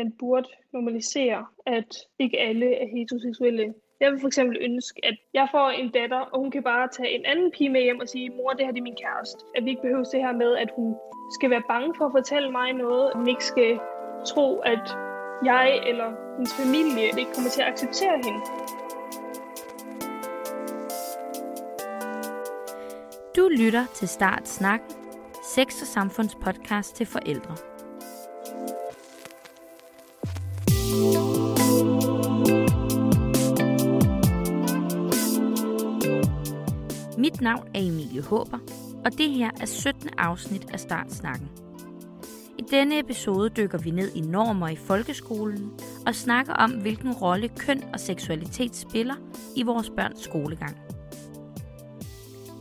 man burde normalisere, at ikke alle er heteroseksuelle. Jeg vil for eksempel ønske, at jeg får en datter, og hun kan bare tage en anden pige med hjem og sige, mor, det her det er min kæreste. At vi ikke behøver det her med, at hun skal være bange for at fortælle mig noget, at hun ikke skal tro, at jeg eller hendes familie ikke kommer til at acceptere hende. Du lytter til Start Snak, sex- og samfundspodcast til forældre. Mit navn er Emilie Håber, og det her er 17. afsnit af Startsnakken. I denne episode dykker vi ned i normer i folkeskolen og snakker om, hvilken rolle køn og seksualitet spiller i vores børns skolegang.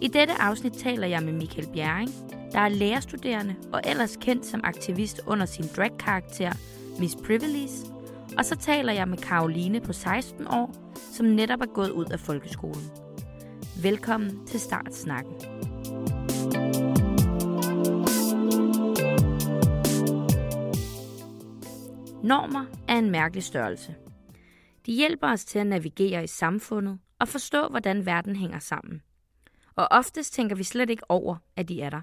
I dette afsnit taler jeg med Michael Bjerring, der er lærerstuderende og ellers kendt som aktivist under sin drag-karakter Miss Privilege, og så taler jeg med Karoline på 16 år, som netop er gået ud af folkeskolen. Velkommen til Startsnakken. Normer er en mærkelig størrelse. De hjælper os til at navigere i samfundet og forstå, hvordan verden hænger sammen. Og oftest tænker vi slet ikke over, at de er der.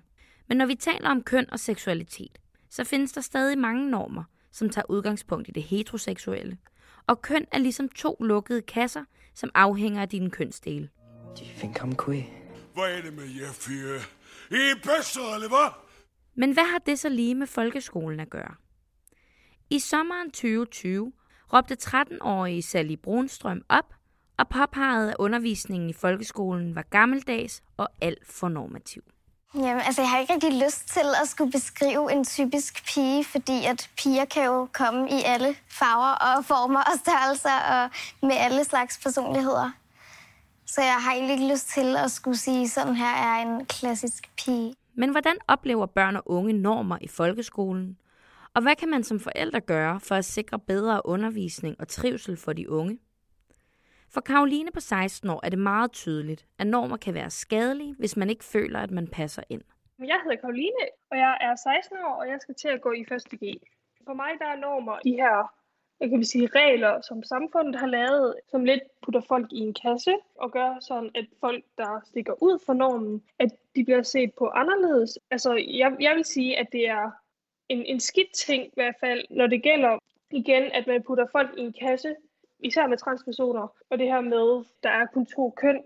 Men når vi taler om køn og seksualitet, så findes der stadig mange normer, som tager udgangspunkt i det heteroseksuelle. Og køn er ligesom to lukkede kasser, som afhænger af dine kønsdele. Do you think I'm queer? Hvad er det med jer fire? I er bedste, eller hvad? Men hvad har det så lige med folkeskolen at gøre? I sommeren 2020 råbte 13-årige Sally Brunstrøm op og påpegede, at undervisningen i folkeskolen var gammeldags og alt for normativ. Jamen, altså, jeg har ikke rigtig lyst til at skulle beskrive en typisk pige, fordi at piger kan jo komme i alle farver og former og størrelser og med alle slags personligheder. Så jeg har egentlig ikke lyst til at skulle sige, sådan her er en klassisk pige. Men hvordan oplever børn og unge normer i folkeskolen? Og hvad kan man som forældre gøre for at sikre bedre undervisning og trivsel for de unge? For Karoline på 16 år er det meget tydeligt, at normer kan være skadelige, hvis man ikke føler, at man passer ind. Jeg hedder Karoline, og jeg er 16 år, og jeg skal til at gå i 1. G. For mig der er normer de her jeg kan sige, regler, som samfundet har lavet, som lidt putter folk i en kasse og gør sådan, at folk, der stikker ud for normen, at de bliver set på anderledes. Altså, jeg, jeg vil sige, at det er en, en skidt ting i hvert fald, når det gælder igen, at man putter folk i en kasse, især med transpersoner, og det her med, der er kun to køn,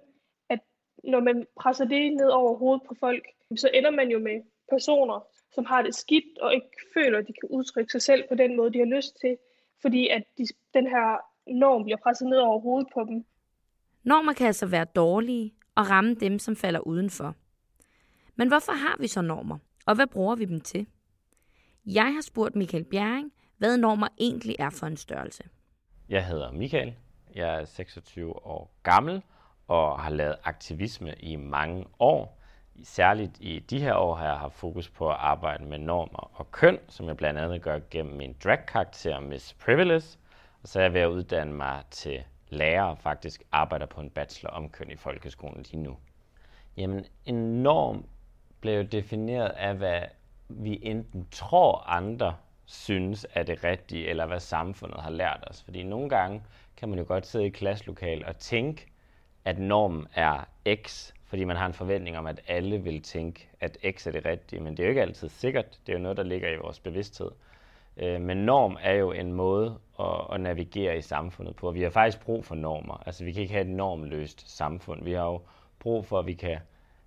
at når man presser det ned over hovedet på folk, så ender man jo med personer, som har det skidt og ikke føler, at de kan udtrykke sig selv på den måde, de har lyst til, fordi at de, den her norm bliver presset ned over hovedet på dem. Normer kan altså være dårlige og ramme dem, som falder udenfor. Men hvorfor har vi så normer, og hvad bruger vi dem til? Jeg har spurgt Michael Bjerring, hvad normer egentlig er for en størrelse. Jeg hedder Michael, jeg er 26 år gammel og har lavet aktivisme i mange år. Særligt i de her år har jeg haft fokus på at arbejde med normer og køn, som jeg blandt andet gør gennem min drag-karakter Miss Privilege. Og så er jeg ved at uddanne mig til lærer og faktisk arbejder på en bachelor om køn i folkeskolen lige nu. Jamen, en norm bliver jo defineret af, hvad vi enten tror andre synes er det rigtige, eller hvad samfundet har lært os. Fordi nogle gange kan man jo godt sidde i klasselokal og tænke, at normen er X, fordi man har en forventning om, at alle vil tænke, at X er det rigtige. Men det er jo ikke altid sikkert. Det er jo noget, der ligger i vores bevidsthed. Øh, men norm er jo en måde at, at navigere i samfundet på. Vi har faktisk brug for normer. Altså vi kan ikke have et normløst samfund. Vi har jo brug for, at vi kan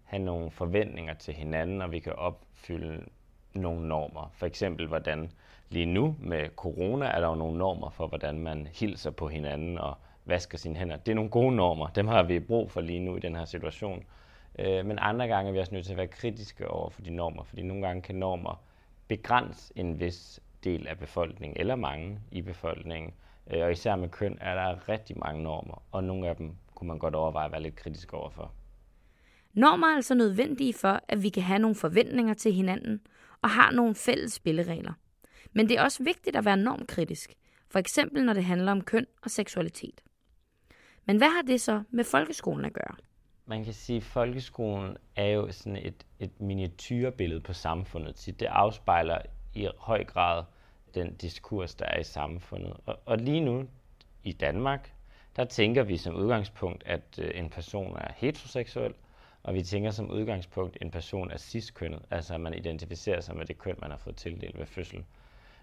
have nogle forventninger til hinanden, og vi kan opfylde nogle normer. For eksempel, hvordan lige nu med corona er der jo nogle normer for, hvordan man hilser på hinanden og vasker sine hænder. Det er nogle gode normer. Dem har vi brug for lige nu i den her situation. Øh, men andre gange er vi også nødt til at være kritiske over for de normer, fordi nogle gange kan normer begrænse en vis del af befolkningen, eller mange i befolkningen. Øh, og især med køn er der rigtig mange normer, og nogle af dem kunne man godt overveje at være lidt kritisk overfor. Normer er altså nødvendige for, at vi kan have nogle forventninger til hinanden og har nogle fælles spilleregler. Men det er også vigtigt at være normkritisk, for eksempel når det handler om køn og seksualitet. Men hvad har det så med folkeskolen at gøre? Man kan sige, at folkeskolen er jo sådan et, et miniatyrbillede på samfundet. Så det afspejler i høj grad den diskurs, der er i samfundet. Og, og lige nu i Danmark, der tænker vi som udgangspunkt, at øh, en person er heteroseksuel, og vi tænker som udgangspunkt, at en person er cis-kønnet, altså at man identificerer sig med det køn, man har fået tildelt ved fødsel.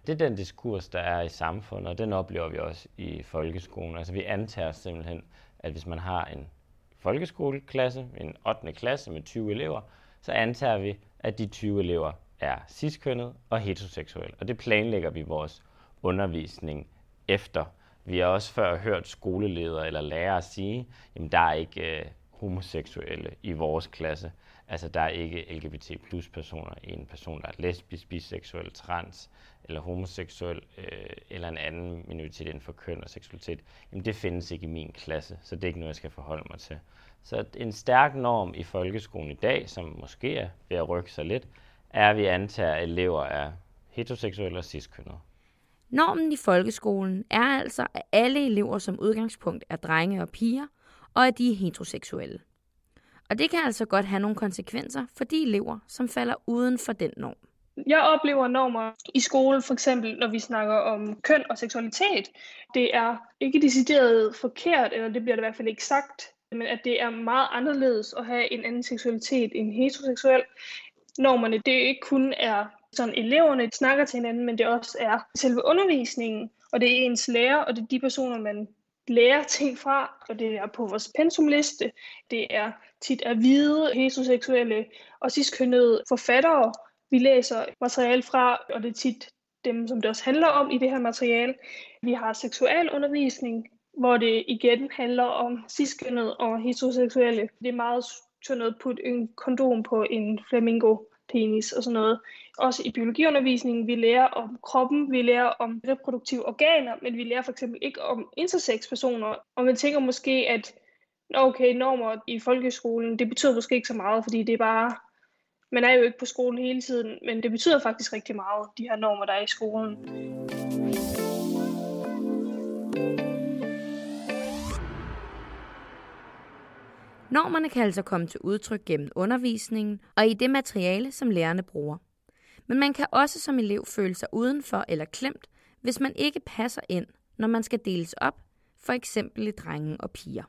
Det er den diskurs, der er i samfundet, og den oplever vi også i folkeskolen. Altså vi antager simpelthen, at hvis man har en folkeskoleklasse, en 8. klasse med 20 elever, så antager vi, at de 20 elever er ciskønnet og heteroseksuelle. Og det planlægger vi vores undervisning efter. Vi har også før hørt skoleledere eller lærere sige, at der er ikke øh, homoseksuelle i vores klasse. Altså der er ikke LGBT plus personer, en person, der er lesbisk, biseksuel, trans eller homoseksuel, øh, eller en anden minoritet inden for køn og seksualitet. Jamen det findes ikke i min klasse, så det er ikke noget, jeg skal forholde mig til. Så en stærk norm i folkeskolen i dag, som måske er ved at rykke sig lidt, er, at vi antager, at elever er heteroseksuelle og ciskønnede. Normen i folkeskolen er altså, at alle elever som udgangspunkt er drenge og piger, og at de er heteroseksuelle. Og det kan altså godt have nogle konsekvenser for de elever, som falder uden for den norm. Jeg oplever normer i skole, for eksempel når vi snakker om køn og seksualitet. Det er ikke decideret forkert, eller det bliver det i hvert fald ikke sagt, men at det er meget anderledes at have en anden seksualitet end heteroseksuel. Normerne, det ikke kun er sådan eleverne snakker til hinanden, men det også er selve undervisningen, og det er ens lærer, og det er de personer, man lærer ting fra, og det er på vores pensumliste. Det er tit af hvide, heteroseksuelle og ciskønnede forfattere, vi læser materiale fra, og det er tit dem, som det også handler om i det her materiale. Vi har seksualundervisning, hvor det igen handler om cis og heteroseksuelle. Det er meget sådan noget putte en kondom på en flamingo penis og sådan noget. Også i biologiundervisningen, vi lærer om kroppen, vi lærer om reproduktive organer, men vi lærer for eksempel ikke om intersex personer. Og man tænker måske, at okay, normer i folkeskolen, det betyder måske ikke så meget, fordi det er bare, man er jo ikke på skolen hele tiden, men det betyder faktisk rigtig meget, de her normer, der er i skolen. Normerne kan altså komme til udtryk gennem undervisningen og i det materiale, som lærerne bruger. Men man kan også som elev føle sig udenfor eller klemt, hvis man ikke passer ind, når man skal deles op, for eksempel i drenge og piger.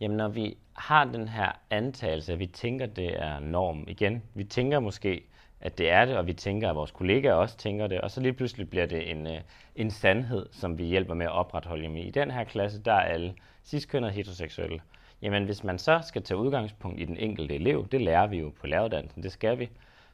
Jamen, når vi har den her antagelse, at vi tænker, det er norm igen, vi tænker måske, at det er det, og vi tænker, at vores kollegaer også tænker det, og så lige pludselig bliver det en, øh, en sandhed, som vi hjælper med at opretholde. Jamen, I den her klasse, der er alle ciskønnede heteroseksuelle. Jamen, hvis man så skal tage udgangspunkt i den enkelte elev, det lærer vi jo på læreruddannelsen, det skal vi,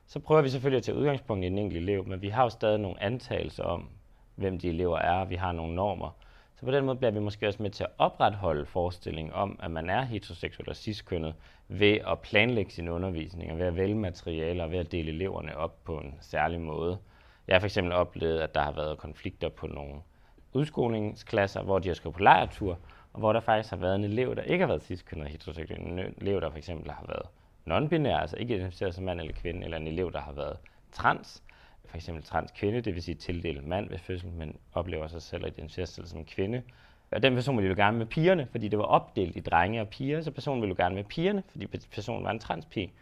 så prøver vi selvfølgelig at tage udgangspunkt i den enkelte elev, men vi har jo stadig nogle antagelser om, hvem de elever er, vi har nogle normer. Så på den måde bliver vi måske også med til at opretholde forestillingen om, at man er heteroseksuel og ciskønnet ved at planlægge sin undervisning, og ved at vælge materialer og ved at dele eleverne op på en særlig måde. Jeg har for eksempel oplevet, at der har været konflikter på nogle udskolingsklasser, hvor de har skrevet på lejretur, og hvor der faktisk har været en elev, der ikke har været ciskønnet og heteroseksuel. En elev, der for eksempel har været non-binær, altså ikke identificeret som mand eller kvinde, eller en elev, der har været trans, for eksempel trans kvinde, det vil sige tildelt mand ved fødsel, men oplever sig selv og identificerer sig som kvinde. Og den person ville jo gerne med pigerne, fordi det var opdelt i drenge og piger, så personen ville jo gerne med pigerne, fordi personen var en transpige,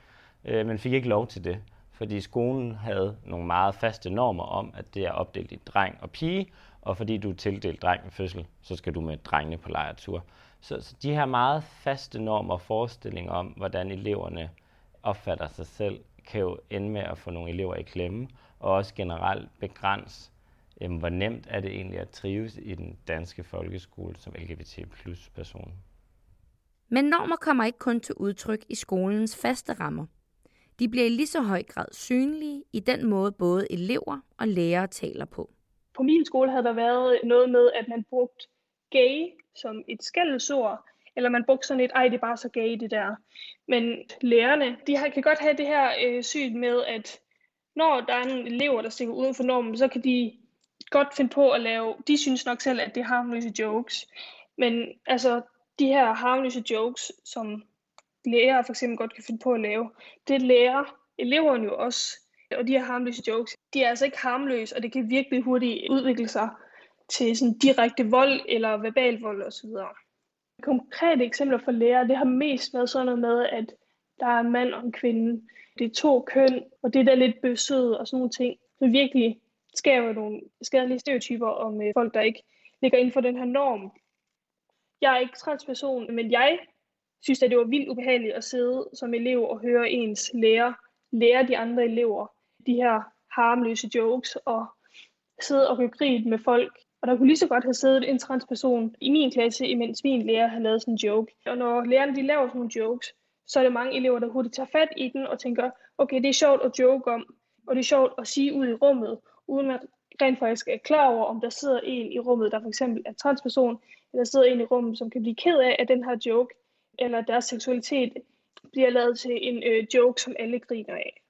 øh, men fik ikke lov til det, fordi skolen havde nogle meget faste normer om, at det er opdelt i dreng og pige, og fordi du er tildelt dreng ved fødsel, så skal du med drengene på lejretur. Så, så de her meget faste normer og forestillinger om, hvordan eleverne opfatter sig selv, kan jo ende med at få nogle elever i klemme, og også generelt begrænse, øh, hvor nemt er det egentlig at trives i den danske folkeskole som LGBT plus person. Men normer kommer ikke kun til udtryk i skolens faste rammer. De bliver i lige så høj grad synlige i den måde både elever og lærere taler på. På min skole havde der været noget med, at man brugte gay som et skældsord, eller man brugte sådan et, ej, det er bare så gay det der. Men lærerne, de har, kan godt have det her øh, syn med, at når der er en elever, der stikker uden for normen, så kan de godt finde på at lave, de synes nok selv, at det er harmløse jokes. Men altså, de her harmløse jokes, som lærere for eksempel godt kan finde på at lave, det lærer eleverne jo også. Og de her harmløse jokes, de er altså ikke harmløse, og det kan virkelig hurtigt udvikle sig til sådan direkte vold eller verbal vold osv. Konkrete eksempler for lærer, det har mest været sådan noget med, at der er en mand og en kvinde. Det er to køn, og det er lidt bøsset og sådan nogle ting, som virkelig skaber nogle skadelige stereotyper om øh, folk, der ikke ligger inden for den her norm. Jeg er ikke transperson, men jeg synes, at det var vildt ubehageligt at sidde som elev og høre ens lærer lære de andre elever de her harmløse jokes og sidde og gøre grin med folk. Og der kunne lige så godt have siddet en transperson i min klasse, imens min lærer havde lavet sådan en joke. Og når lærerne de laver sådan nogle jokes, så er det mange elever, der hurtigt tager fat i den og tænker, okay, det er sjovt at joke om, og det er sjovt at sige ud i rummet, uden at rent faktisk er klar over, om der sidder en i rummet, der for eksempel er transperson, eller sidder en i rummet, som kan blive ked af, at den her joke, eller deres seksualitet bliver lavet til en øh, joke, som alle griner af.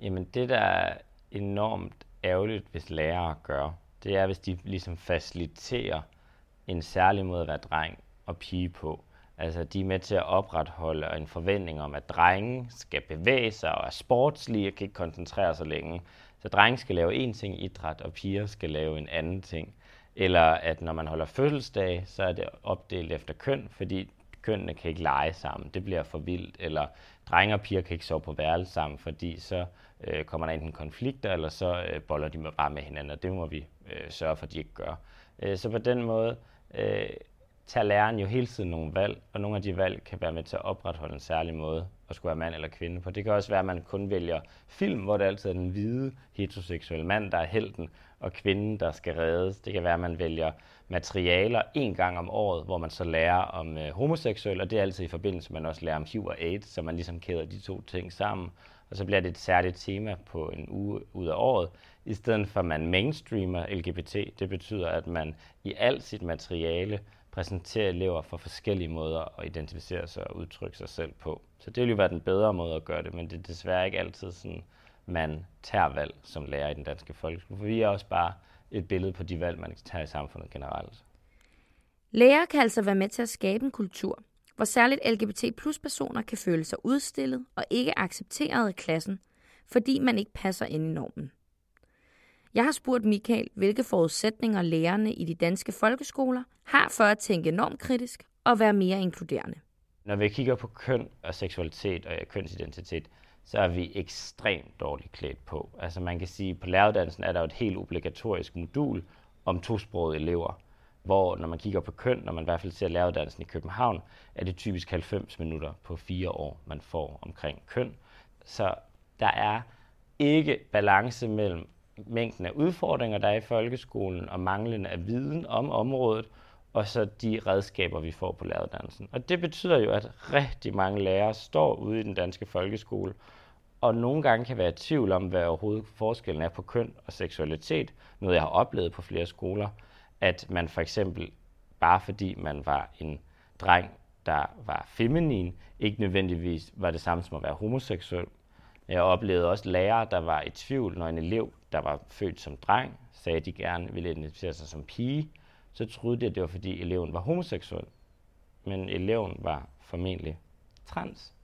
Jamen det, der er enormt ærgerligt, hvis lærere gør, det er, hvis de ligesom faciliterer en særlig måde at være dreng og pige på. Altså, de er med til at opretholde en forventning om, at drenge skal bevæge sig og er sportslige og kan ikke koncentrere sig længe. Så drenge skal lave en ting i idræt, og piger skal lave en anden ting. Eller at når man holder fødselsdag, så er det opdelt efter køn, fordi kønnene kan ikke lege sammen. Det bliver for vildt. Eller drenge og piger kan ikke sove på værelse sammen, fordi så øh, kommer der enten konflikter, eller så øh, boller de bare med hinanden, og det må vi øh, sørge for, at de ikke gør. Øh, så på den måde øh, tager læreren jo hele tiden nogle valg, og nogle af de valg kan være med til at opretholde en særlig måde at skulle være mand eller kvinde på. Det kan også være, at man kun vælger film, hvor det altid er den hvide heteroseksuelle mand, der er helten, og kvinden, der skal reddes. Det kan være, at man vælger materialer en gang om året, hvor man så lærer om øh, homoseksuel, og det er altid i forbindelse med, at man også lærer om HIV og AIDS, så man ligesom kæder de to ting sammen. Og så bliver det et særligt tema på en uge ud af året, i stedet for at man mainstreamer LGBT. Det betyder, at man i alt sit materiale præsenterer elever for forskellige måder at identificere sig og udtrykke sig selv på. Så det vil jo være den bedre måde at gøre det, men det er desværre ikke altid sådan, man tager valg som lærer i den danske folkeskole. For vi er også bare et billede på de valg, man tager i samfundet generelt. Lærer kan altså være med til at skabe en kultur, hvor særligt LGBT plus personer kan føle sig udstillet og ikke accepteret i klassen, fordi man ikke passer ind i normen. Jeg har spurgt Michael, hvilke forudsætninger lærerne i de danske folkeskoler har for at tænke normkritisk og være mere inkluderende. Når vi kigger på køn og seksualitet og kønsidentitet, så er vi ekstremt dårligt klædt på. Altså man kan sige, at på læreruddannelsen er der jo et helt obligatorisk modul om tosprogede elever, hvor når man kigger på køn, når man i hvert fald ser læreruddannelsen i København, er det typisk 90 minutter på fire år, man får omkring køn. Så der er ikke balance mellem mængden af udfordringer, der er i folkeskolen, og manglen af viden om området, og så de redskaber, vi får på læreruddannelsen. Og det betyder jo, at rigtig mange lærere står ude i den danske folkeskole, og nogle gange kan være i tvivl om, hvad overhovedet forskellen er på køn og seksualitet. Noget, jeg har oplevet på flere skoler, at man for eksempel, bare fordi man var en dreng, der var feminin, ikke nødvendigvis var det samme som at være homoseksuel. Jeg oplevede også lærere, der var i tvivl, når en elev, der var født som dreng, sagde, at de gerne ville identificere sig som pige, så troede de, at det var fordi eleven var homoseksuel. Men eleven var formentlig trans.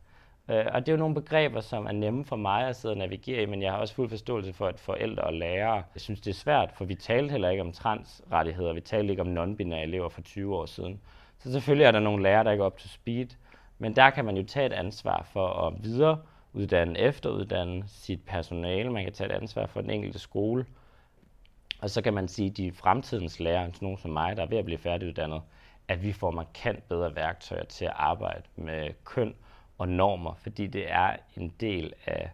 Øh, og det er jo nogle begreber, som er nemme for mig at sidde og navigere i, men jeg har også fuld forståelse for, at forældre og lærere jeg synes, det er svært, for vi talte heller ikke om transrettigheder, vi talte ikke om non-binære elever for 20 år siden. Så selvfølgelig er der nogle lærere, der ikke er op til speed, men der kan man jo tage et ansvar for at videre uddanne, efteruddanne sit personale. Man kan tage et ansvar for den enkelte skole. Og så kan man sige, at de fremtidens lærere, sådan nogen som mig, der er ved at blive færdiguddannet, at vi får markant bedre værktøjer til at arbejde med køn og normer, fordi det er en del af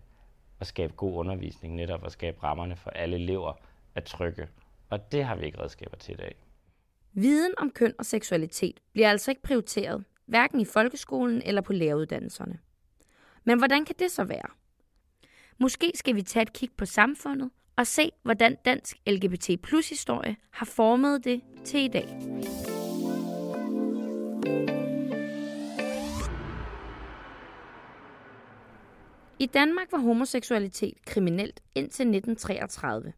at skabe god undervisning, netop at skabe rammerne for alle elever at trygge. Og det har vi ikke redskaber til i dag. Viden om køn og seksualitet bliver altså ikke prioriteret, hverken i folkeskolen eller på læreruddannelserne. Men hvordan kan det så være? Måske skal vi tage et kig på samfundet og se, hvordan dansk LGBT plus historie har formet det til i dag. I Danmark var homoseksualitet kriminelt indtil 1933.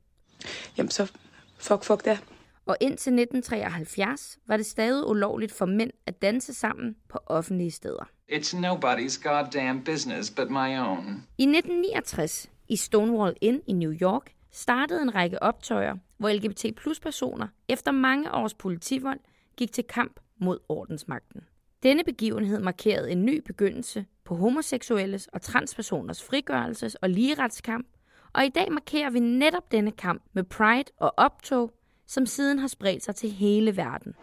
Jamen så, fuck, fuck det. Og indtil 1973 var det stadig ulovligt for mænd at danse sammen på offentlige steder. It's nobody's goddamn business but my own. I 1969, i Stonewall Inn i New York, startede en række optøjer, hvor LGBT plus personer efter mange års politivold gik til kamp mod ordensmagten. Denne begivenhed markerede en ny begyndelse på homoseksuelles og transpersoners frigørelses- og ligeretskamp, Og i dag markerer vi netop denne kamp med Pride og optog, som siden har spredt sig til hele verden.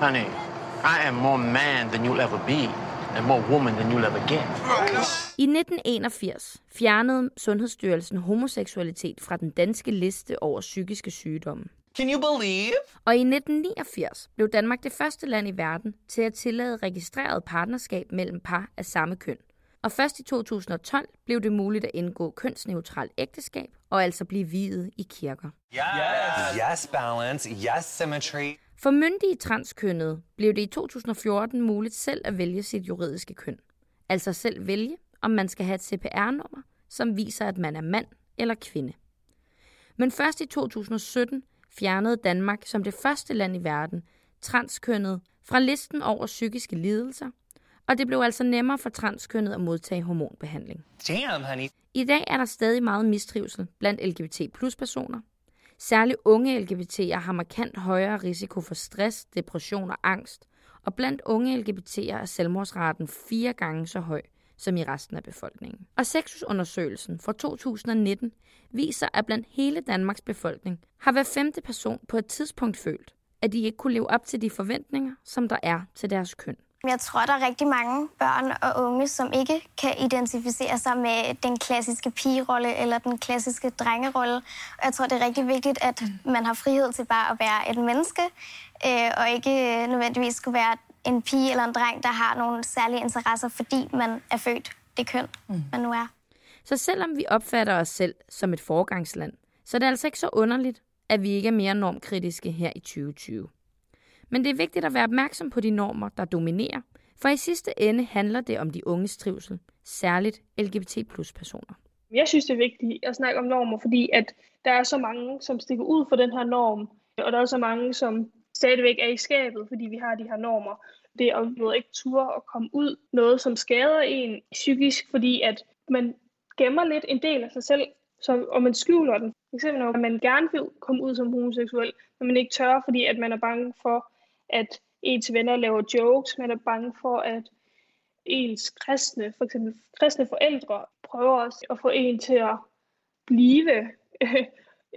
Honey, I am more man than you'll ever be, and more woman than you'll ever get. I 1981 fjernede Sundhedsstyrelsen homoseksualitet fra den danske liste over psykiske sygdomme. Can you believe? Og i 1989 blev Danmark det første land i verden til at tillade registreret partnerskab mellem par af samme køn. Og først i 2012 blev det muligt at indgå kønsneutralt ægteskab og altså blive viet i kirker. Yes. Yes, balance. Yes, symmetry. For myndige transkønnede blev det i 2014 muligt selv at vælge sit juridiske køn. Altså selv vælge, om man skal have et CPR-nummer, som viser, at man er mand eller kvinde. Men først i 2017 fjernede Danmark som det første land i verden transkønnet fra listen over psykiske lidelser, og det blev altså nemmere for transkønnet at modtage hormonbehandling. Damn, honey. I dag er der stadig meget mistrivsel blandt LGBT plus personer. Særligt unge LGBT'er har markant højere risiko for stress, depression og angst, og blandt unge LGBT'er er selvmordsraten fire gange så høj som i resten af befolkningen. Og sexusundersøgelsen fra 2019 viser, at blandt hele Danmarks befolkning har hver femte person på et tidspunkt følt, at de ikke kunne leve op til de forventninger, som der er til deres køn. Jeg tror, der er rigtig mange børn og unge, som ikke kan identificere sig med den klassiske pigerolle eller den klassiske drengerolle. Og jeg tror, det er rigtig vigtigt, at man har frihed til bare at være et menneske, øh, og ikke nødvendigvis skulle være en pige eller en dreng, der har nogle særlige interesser, fordi man er født det køn, mm. man nu er. Så selvom vi opfatter os selv som et foregangsland, så er det altså ikke så underligt, at vi ikke er mere normkritiske her i 2020. Men det er vigtigt at være opmærksom på de normer, der dominerer, for i sidste ende handler det om de unges trivsel, særligt LGBT plus personer. Jeg synes, det er vigtigt at snakke om normer, fordi at der er så mange, som stikker ud for den her norm, og der er så mange, som stadigvæk er i skabet, fordi vi har de her normer. Det er at ikke tur at komme ud, noget som skader en psykisk, fordi at man gemmer lidt en del af sig selv, så, og man skjuler den. For eksempel når man gerne vil komme ud som homoseksuel, men man ikke tør, fordi at man er bange for, at ens venner laver jokes, man er bange for, at ens kristne, for eksempel kristne forældre, prøver også at få en til at blive øh,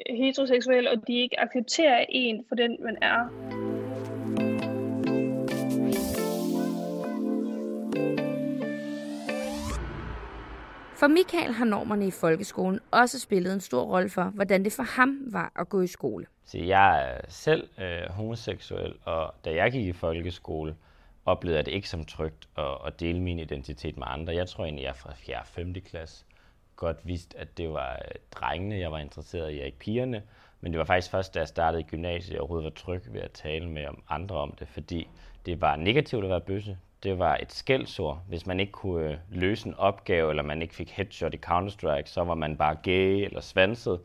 heteroseksuel, og de ikke accepterer en for den, man er. For Michael har normerne i folkeskolen også spillet en stor rolle for, hvordan det for ham var at gå i skole. Så jeg er selv øh, homoseksuel, og da jeg gik i folkeskole, oplevede jeg det ikke som trygt at, at dele min identitet med andre. Jeg tror egentlig, jeg fra 4. og 5. klasse godt vidste, at det var øh, drengene, jeg var interesseret i, og ikke pigerne. Men det var faktisk først, da jeg startede i gymnasiet, jeg overhovedet var tryg ved at tale med om andre om det, fordi det var negativt at være bøsse. Det var et skældsord. Hvis man ikke kunne øh, løse en opgave, eller man ikke fik headshot i Counter-Strike, så var man bare gay eller svanset.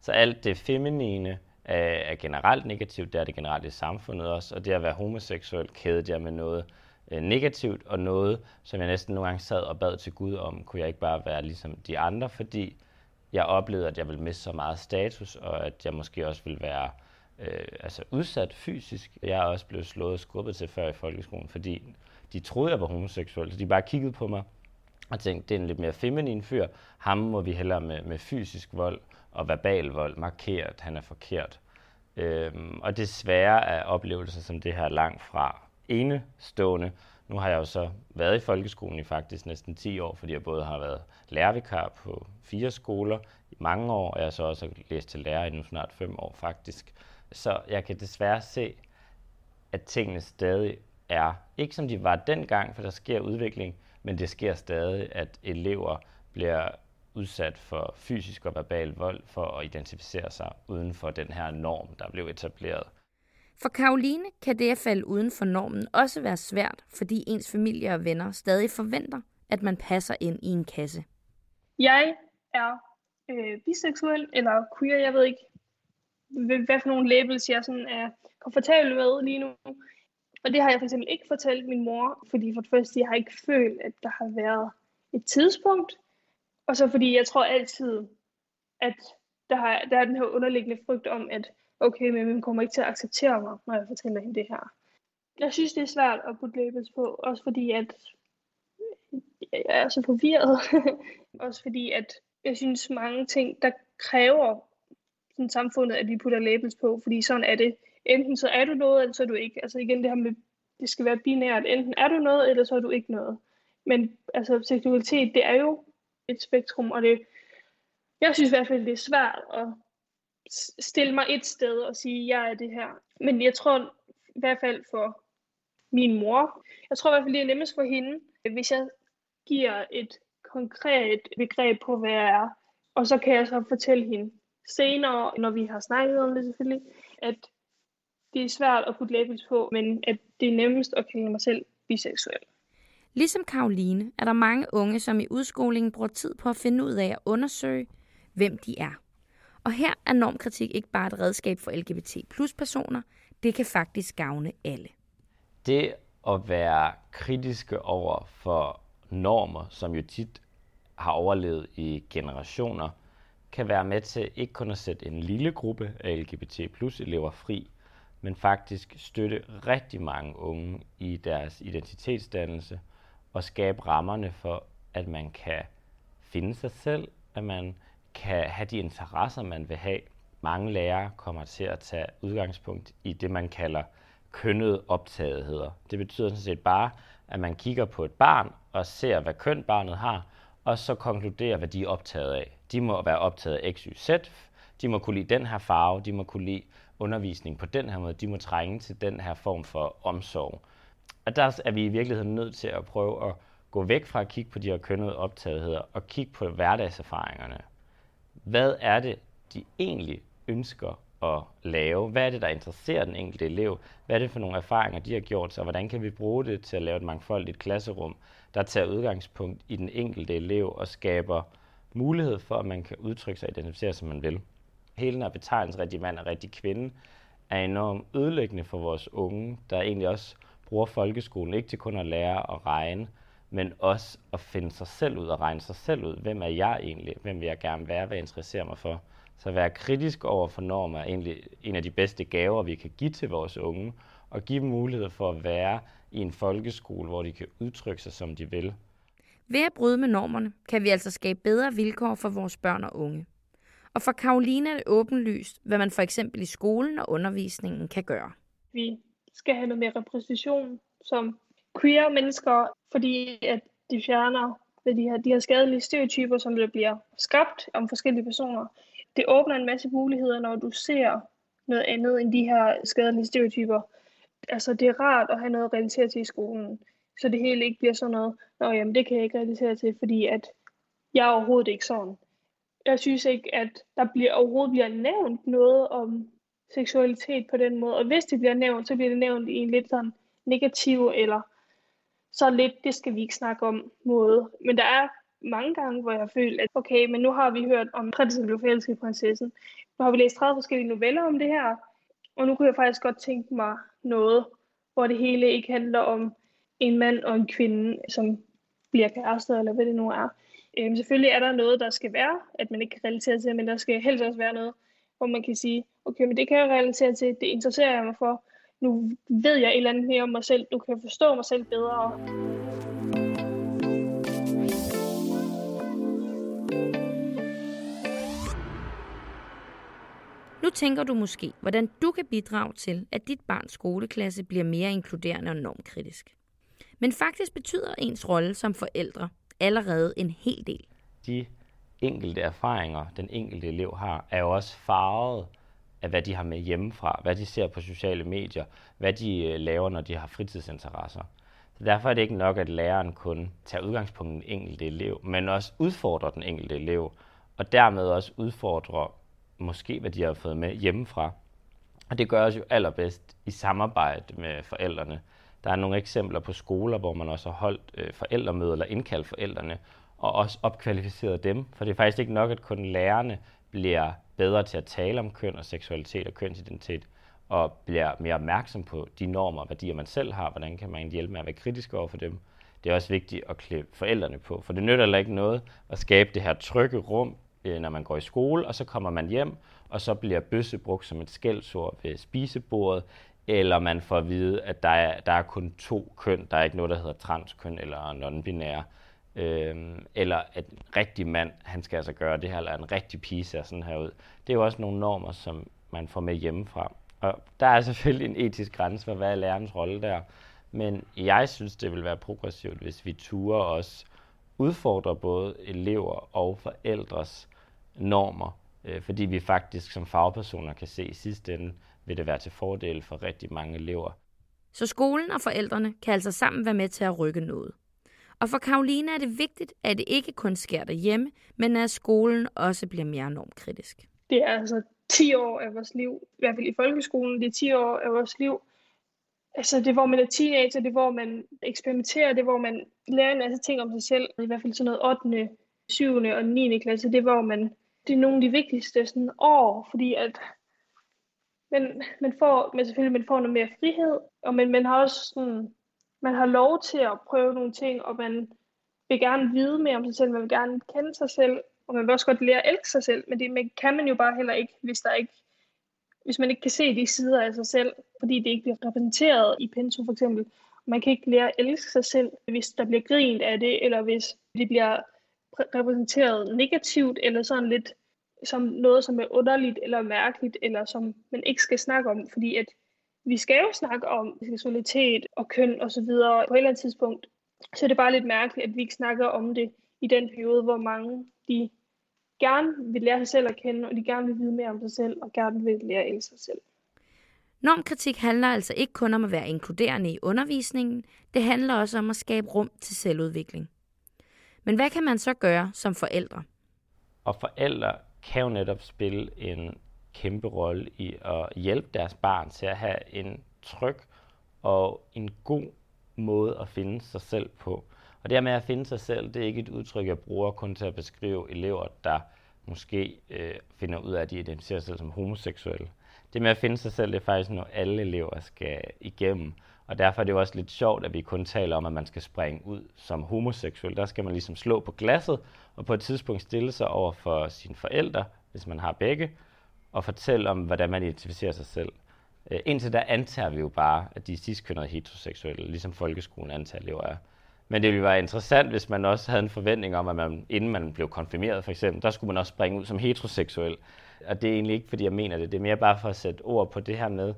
Så alt det feminine er, er generelt negativt, det er det generelt i samfundet også, og det at være homoseksuel kædede jeg med noget øh, negativt, og noget, som jeg næsten nogle gange sad og bad til Gud om, kunne jeg ikke bare være ligesom de andre, fordi jeg oplevede, at jeg ville miste så meget status, og at jeg måske også ville være øh, altså udsat fysisk. Jeg er også blevet slået og skubbet til før i folkeskolen, fordi de troede, jeg var homoseksuel, så de bare kiggede på mig og tænkte, det er en lidt mere feminin fyr. Ham må vi hellere med, med fysisk vold og verbal vold markere, at han er forkert. Øhm, og desværre er oplevelser som det her langt fra enestående. Nu har jeg jo så været i folkeskolen i faktisk næsten 10 år, fordi jeg både har været lærervikar på fire skoler i mange år, og jeg har så også læst til lærer i nu snart fem år faktisk. Så jeg kan desværre se, at tingene stadig er ikke som de var dengang, for der sker udvikling, men det sker stadig, at elever bliver udsat for fysisk og verbal vold for at identificere sig uden for den her norm, der blev etableret. For Karoline kan det at falde uden for normen også være svært, fordi ens familie og venner stadig forventer, at man passer ind i en kasse. Jeg er øh, biseksuel, eller queer, jeg ved ikke, hvad for nogle labels jeg sådan er komfortabel med lige nu. Og det har jeg for eksempel ikke fortalt min mor, fordi for det første, jeg har ikke følt, at der har været et tidspunkt. Og så fordi jeg tror altid, at der, har, der er den her underliggende frygt om, at okay, men hun kommer ikke til at acceptere mig, når jeg fortæller hende det her. Jeg synes, det er svært at putte labels på, også fordi, at jeg er så forvirret. også fordi, at jeg synes mange ting, der kræver sådan samfundet, at vi putter labels på, fordi sådan er det. Enten så er du noget, eller så er du ikke. Altså igen det her med, det skal være binært. Enten er du noget, eller så er du ikke noget. Men altså seksualitet, det er jo et spektrum, og det, jeg synes i hvert fald, det er svært at stille mig et sted og sige, jeg er det her. Men jeg tror i hvert fald for min mor, jeg tror i hvert fald, det er nemmest for hende, hvis jeg giver et konkret begreb på, hvad jeg er, og så kan jeg så fortælle hende senere, når vi har snakket om det selvfølgelig, at det er svært at putte labels på, men at det er nemmest at kalde mig selv biseksuel. Ligesom Karoline er der mange unge, som i udskolingen bruger tid på at finde ud af at undersøge, hvem de er. Og her er normkritik ikke bare et redskab for LGBT plus personer, det kan faktisk gavne alle. Det at være kritiske over for normer, som jo tit har overlevet i generationer, kan være med til ikke kun at sætte en lille gruppe af LGBT plus elever fri, men faktisk støtte rigtig mange unge i deres identitetsdannelse at skabe rammerne for, at man kan finde sig selv, at man kan have de interesser, man vil have. Mange lærere kommer til at tage udgangspunkt i det, man kalder kønnede optagetheder. Det betyder sådan set bare, at man kigger på et barn og ser, hvad køn barnet har, og så konkluderer, hvad de er optaget af. De må være optaget af X, Y, Z. De må kunne lide den her farve. De må kunne lide undervisning på den her måde. De må trænge til den her form for omsorg. Og der er vi i virkeligheden nødt til at prøve at gå væk fra at kigge på de her kønnede optagetheder og kigge på hverdagserfaringerne. Hvad er det, de egentlig ønsker at lave? Hvad er det, der interesserer den enkelte elev? Hvad er det for nogle erfaringer, de har gjort sig? Hvordan kan vi bruge det til at lave et mangfoldigt klasserum, der tager udgangspunkt i den enkelte elev og skaber mulighed for, at man kan udtrykke sig og identificere, som man vil? Hele den her betegnelse rigtig mand og rigtig kvinde er enormt ødelæggende for vores unge, der egentlig også bruger folkeskolen ikke til kun at lære at regne, men også at finde sig selv ud og regne sig selv ud. Hvem er jeg egentlig? Hvem vil jeg gerne være? Hvad interesserer mig for? Så at være kritisk over for normer er egentlig en af de bedste gaver, vi kan give til vores unge, og give dem mulighed for at være i en folkeskole, hvor de kan udtrykke sig, som de vil. Ved at bryde med normerne, kan vi altså skabe bedre vilkår for vores børn og unge. Og for Karoline er det åbenlyst, hvad man for eksempel i skolen og undervisningen kan gøre. Vi skal have noget mere repræsentation som queer mennesker, fordi at de fjerner de her, de her skadelige stereotyper, som der bliver skabt om forskellige personer. Det åbner en masse muligheder, når du ser noget andet end de her skadelige stereotyper. Altså, det er rart at have noget at relatere til i skolen, så det hele ikke bliver sådan noget, Nå, jamen, det kan jeg ikke relatere til, fordi at jeg er overhovedet ikke sådan. Jeg synes ikke, at der bliver, overhovedet bliver nævnt noget om seksualitet på den måde, og hvis det bliver nævnt, så bliver det nævnt i en lidt sådan negativ eller så lidt, det skal vi ikke snakke om måde. Men der er mange gange, hvor jeg har følt, at okay, men nu har vi hørt om prinsessen blev forelsket i prinsessen. Nu har vi læst 30 forskellige noveller om det her, og nu kunne jeg faktisk godt tænke mig noget, hvor det hele ikke handler om en mand og en kvinde, som bliver kærester, eller hvad det nu er. Øhm, selvfølgelig er der noget, der skal være, at man ikke kan relatere til, men der skal helst også være noget, hvor man kan sige, okay, men det kan jeg relatere til, det interesserer jeg mig for, nu ved jeg et eller andet mere om mig selv, du kan forstå mig selv bedre. Nu tænker du måske, hvordan du kan bidrage til, at dit barns skoleklasse bliver mere inkluderende og normkritisk. Men faktisk betyder ens rolle som forældre allerede en hel del. De enkelte erfaringer, den enkelte elev har, er jo også farvet af, hvad de har med hjemmefra, hvad de ser på sociale medier, hvad de øh, laver, når de har fritidsinteresser. Så derfor er det ikke nok, at læreren kun tager udgangspunkt i den enkelte elev, men også udfordrer den enkelte elev, og dermed også udfordrer måske, hvad de har fået med hjemmefra. Og det gøres jo allerbedst i samarbejde med forældrene. Der er nogle eksempler på skoler, hvor man også har holdt øh, forældremøder eller indkaldt forældrene, og også opkvalificeret dem. For det er faktisk ikke nok, at kun lærerne bliver bedre til at tale om køn og seksualitet og kønsidentitet, og bliver mere opmærksom på de normer og værdier, man selv har. Hvordan kan man hjælpe med at være kritisk over for dem? Det er også vigtigt at klæde forældrene på, for det nytter heller ikke noget at skabe det her trygge rum, øh, når man går i skole, og så kommer man hjem, og så bliver bøsse brugt som et skældsord ved spisebordet, eller man får at vide, at der er, der er kun to køn, der er ikke noget, der hedder transkøn eller non-binære øh, eller at en rigtig mand, han skal altså gøre det her, eller en rigtig pige ser sådan her ud. Det er jo også nogle normer, som man får med hjemmefra. Og der er selvfølgelig en etisk grænse for, hvad er lærernes rolle der. Men jeg synes, det vil være progressivt, hvis vi turer os udfordre både elever og forældres normer, øh, fordi vi faktisk som fagpersoner kan se i sidste ende, vil det være til fordel for rigtig mange elever. Så skolen og forældrene kan altså sammen være med til at rykke noget. Og for Karoline er det vigtigt, at det ikke kun sker derhjemme, men at skolen også bliver mere normkritisk. Det er altså 10 år af vores liv, i hvert fald i folkeskolen, det er 10 år af vores liv. Altså det, hvor man er teenager, det, hvor man eksperimenterer, det, hvor man lærer en masse ting om sig selv. I hvert fald sådan noget 8., 7. og 9. klasse, det, hvor man, det er nogle af de vigtigste sådan, år, fordi at men man får, men selvfølgelig man får noget mere frihed, og man, man har også sådan, man har lov til at prøve nogle ting, og man vil gerne vide mere om sig selv, man vil gerne kende sig selv, og man vil også godt lære at elske sig selv, men det kan man jo bare heller ikke, hvis der ikke hvis man ikke kan se de sider af sig selv, fordi det ikke bliver repræsenteret i pensum for eksempel. Man kan ikke lære at elske sig selv, hvis der bliver grint af det, eller hvis det bliver repræsenteret negativt, eller sådan lidt som noget, som er underligt eller mærkeligt, eller som man ikke skal snakke om, fordi at vi skal jo snakke om seksualitet og køn og så videre på et eller andet tidspunkt. Så er det bare lidt mærkeligt, at vi ikke snakker om det i den periode, hvor mange de gerne vil lære sig selv at kende, og de gerne vil vide mere om sig selv, og gerne vil lære at elske sig selv. Normkritik handler altså ikke kun om at være inkluderende i undervisningen, det handler også om at skabe rum til selvudvikling. Men hvad kan man så gøre som forældre? Og forældre kan jo netop spille en kæmpe rolle i at hjælpe deres barn til at have en tryg og en god måde at finde sig selv på. Og det her med at finde sig selv, det er ikke et udtryk, jeg bruger kun til at beskrive elever, der måske øh, finder ud af, at de identificerer sig selv som homoseksuelle. Det med at finde sig selv, det er faktisk noget, alle elever skal igennem. Og derfor er det jo også lidt sjovt, at vi kun taler om, at man skal springe ud som homoseksuel. Der skal man ligesom slå på glasset, og på et tidspunkt stille sig over for sine forældre, hvis man har begge, og fortælle om, hvordan man identificerer sig selv. Øh, indtil der antager vi jo bare, at de er sidstkønnede heteroseksuelle, ligesom folkeskolen antager elever er. Men det ville være interessant, hvis man også havde en forventning om, at man, inden man blev konfirmeret for eksempel, der skulle man også springe ud som heteroseksuel. Og det er egentlig ikke, fordi jeg mener det. Det er mere bare for at sætte ord på det her med,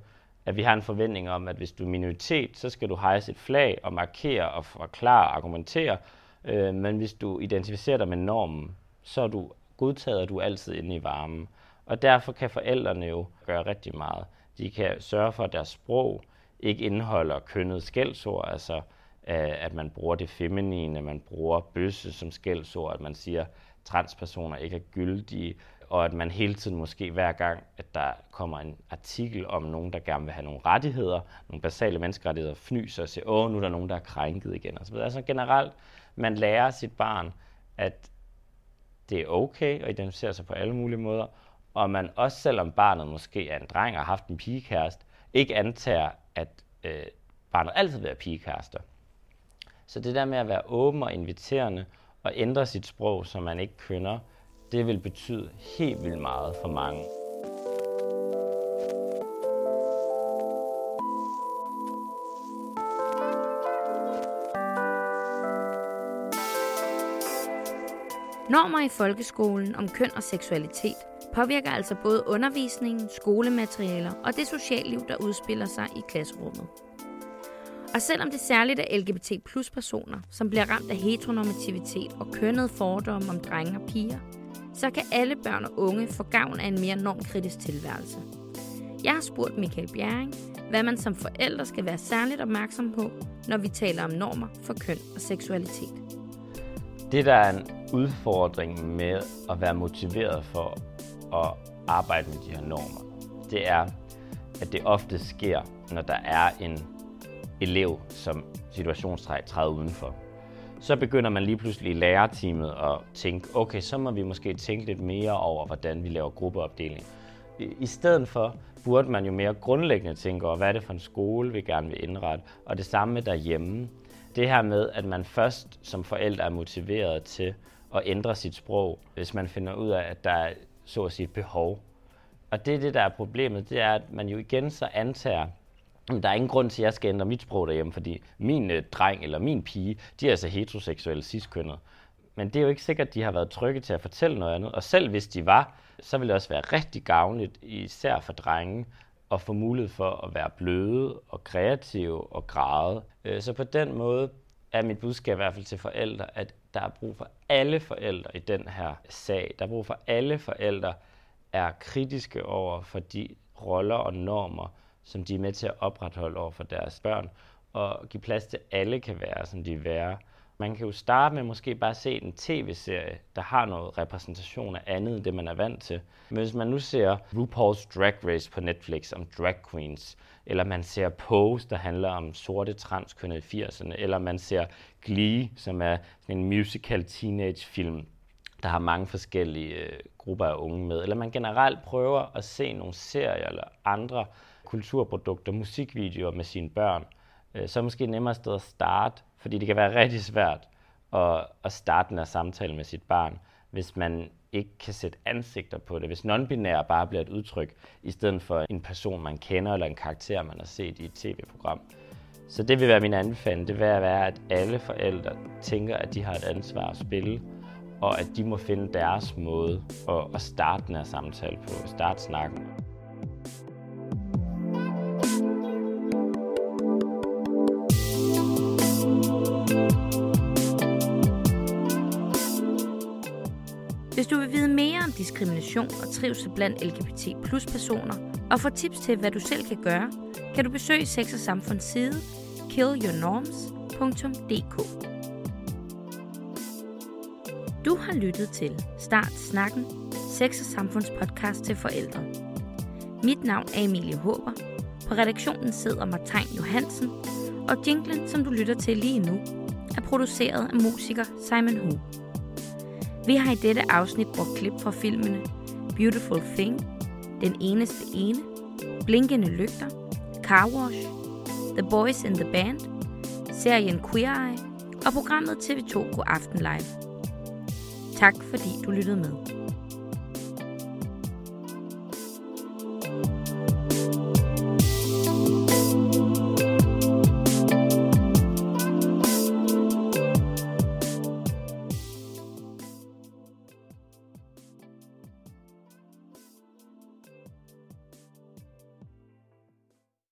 at vi har en forventning om, at hvis du er minoritet, så skal du hejse et flag og markere og forklare og argumentere. Øh, men hvis du identificerer dig med normen, så er du godtaget, at du er altid inde i varmen. Og derfor kan forældrene jo gøre rigtig meget. De kan sørge for, at deres sprog ikke indeholder kønnet skældsord, altså øh, at man bruger det feminine, at man bruger bøsse som skældsord, at man siger, at transpersoner ikke er gyldige, og at man hele tiden måske hver gang, at der kommer en artikel om nogen, der gerne vil have nogle rettigheder, nogle basale menneskerettigheder, fnyser og siger, åh, nu er der nogen, der er krænket igen. Og så. Altså generelt, man lærer sit barn, at det er okay at identificere sig på alle mulige måder, og man også selvom barnet måske er en dreng og har haft en pigekæreste, ikke antager, at øh, barnet altid vil være pigekærester. Så det der med at være åben og inviterende og ændre sit sprog, så man ikke kønner, det vil betyde helt vildt meget for mange. Normer i folkeskolen om køn og seksualitet påvirker altså både undervisningen, skolematerialer og det socialliv, der udspiller sig i klasserummet. Og selvom det særligt er LGBT plus personer, som bliver ramt af heteronormativitet og kønnet fordomme om drenge og piger, så kan alle børn og unge få gavn af en mere normkritisk tilværelse. Jeg har spurgt Michael Bjerring, hvad man som forældre skal være særligt opmærksom på, når vi taler om normer for køn og seksualitet. Det, der er en udfordring med at være motiveret for at arbejde med de her normer, det er, at det ofte sker, når der er en elev, som situationstræk træder udenfor. Så begynder man lige pludselig i lærerteamet at tænke, okay, så må vi måske tænke lidt mere over, hvordan vi laver gruppeopdeling. I stedet for burde man jo mere grundlæggende tænke over, hvad er det for en skole, vi gerne vil indrette, og det samme med derhjemme. Det her med, at man først som forældre er motiveret til at ændre sit sprog, hvis man finder ud af, at der er så at sige behov. Og det er det, der er problemet, det er, at man jo igen så antager, at der er ingen grund til, at jeg skal ændre mit sprog derhjemme, fordi min øh, dreng eller min pige, de er altså heteroseksuelle ciskønnet. Men det er jo ikke sikkert, at de har været trygge til at fortælle noget andet. Og selv hvis de var, så ville det også være rigtig gavnligt, især for drenge, at få mulighed for at være bløde og kreative og græde. Øh, så på den måde er mit budskab i hvert fald til forældre, at der er brug for alle forældre i den her sag. Der er brug for alle forældre er kritiske over for de roller og normer, som de er med til at opretholde over for deres børn, og give plads til, at alle kan være, som de er. Man kan jo starte med måske bare se en tv-serie, der har noget repræsentation af andet end det, man er vant til. Men hvis man nu ser RuPaul's Drag Race på Netflix om drag queens, eller man ser Pose, der handler om sorte transkønnede i 80'erne, eller man ser Glee, som er en musical teenage film, der har mange forskellige øh, grupper af unge med, eller man generelt prøver at se nogle serier eller andre kulturprodukter, musikvideoer med sine børn, øh, så er det måske nemmere sted at starte, fordi det kan være rigtig svært at, at starte en samtale med sit barn, hvis man ikke kan sætte ansigter på det. Hvis non-binær bare bliver et udtryk, i stedet for en person, man kender, eller en karakter, man har set i et tv-program. Så det vil være min anbefaling, det vil være, at alle forældre tænker, at de har et ansvar at spille, og at de må finde deres måde at, at starte den her samtale på, starte snakken. Du vil vide mere om diskrimination og trivsel blandt LGBT plus personer, og få tips til, hvad du selv kan gøre, kan du besøge Sex og Samfunds side killyournorms.dk. Du har lyttet til Start Snakken, Sex og Samfunds podcast til forældre. Mit navn er Emilie Håber. På redaktionen sidder Martin Johansen, og jinglen, som du lytter til lige nu, er produceret af musiker Simon Hu. Vi har i dette afsnit brugt klip fra filmene Beautiful Thing, Den eneste ene, Blinkende lygter, Car Wash, The Boys in the Band, serien Queer Eye og programmet TV2 God Aften Live. Tak fordi du lyttede med.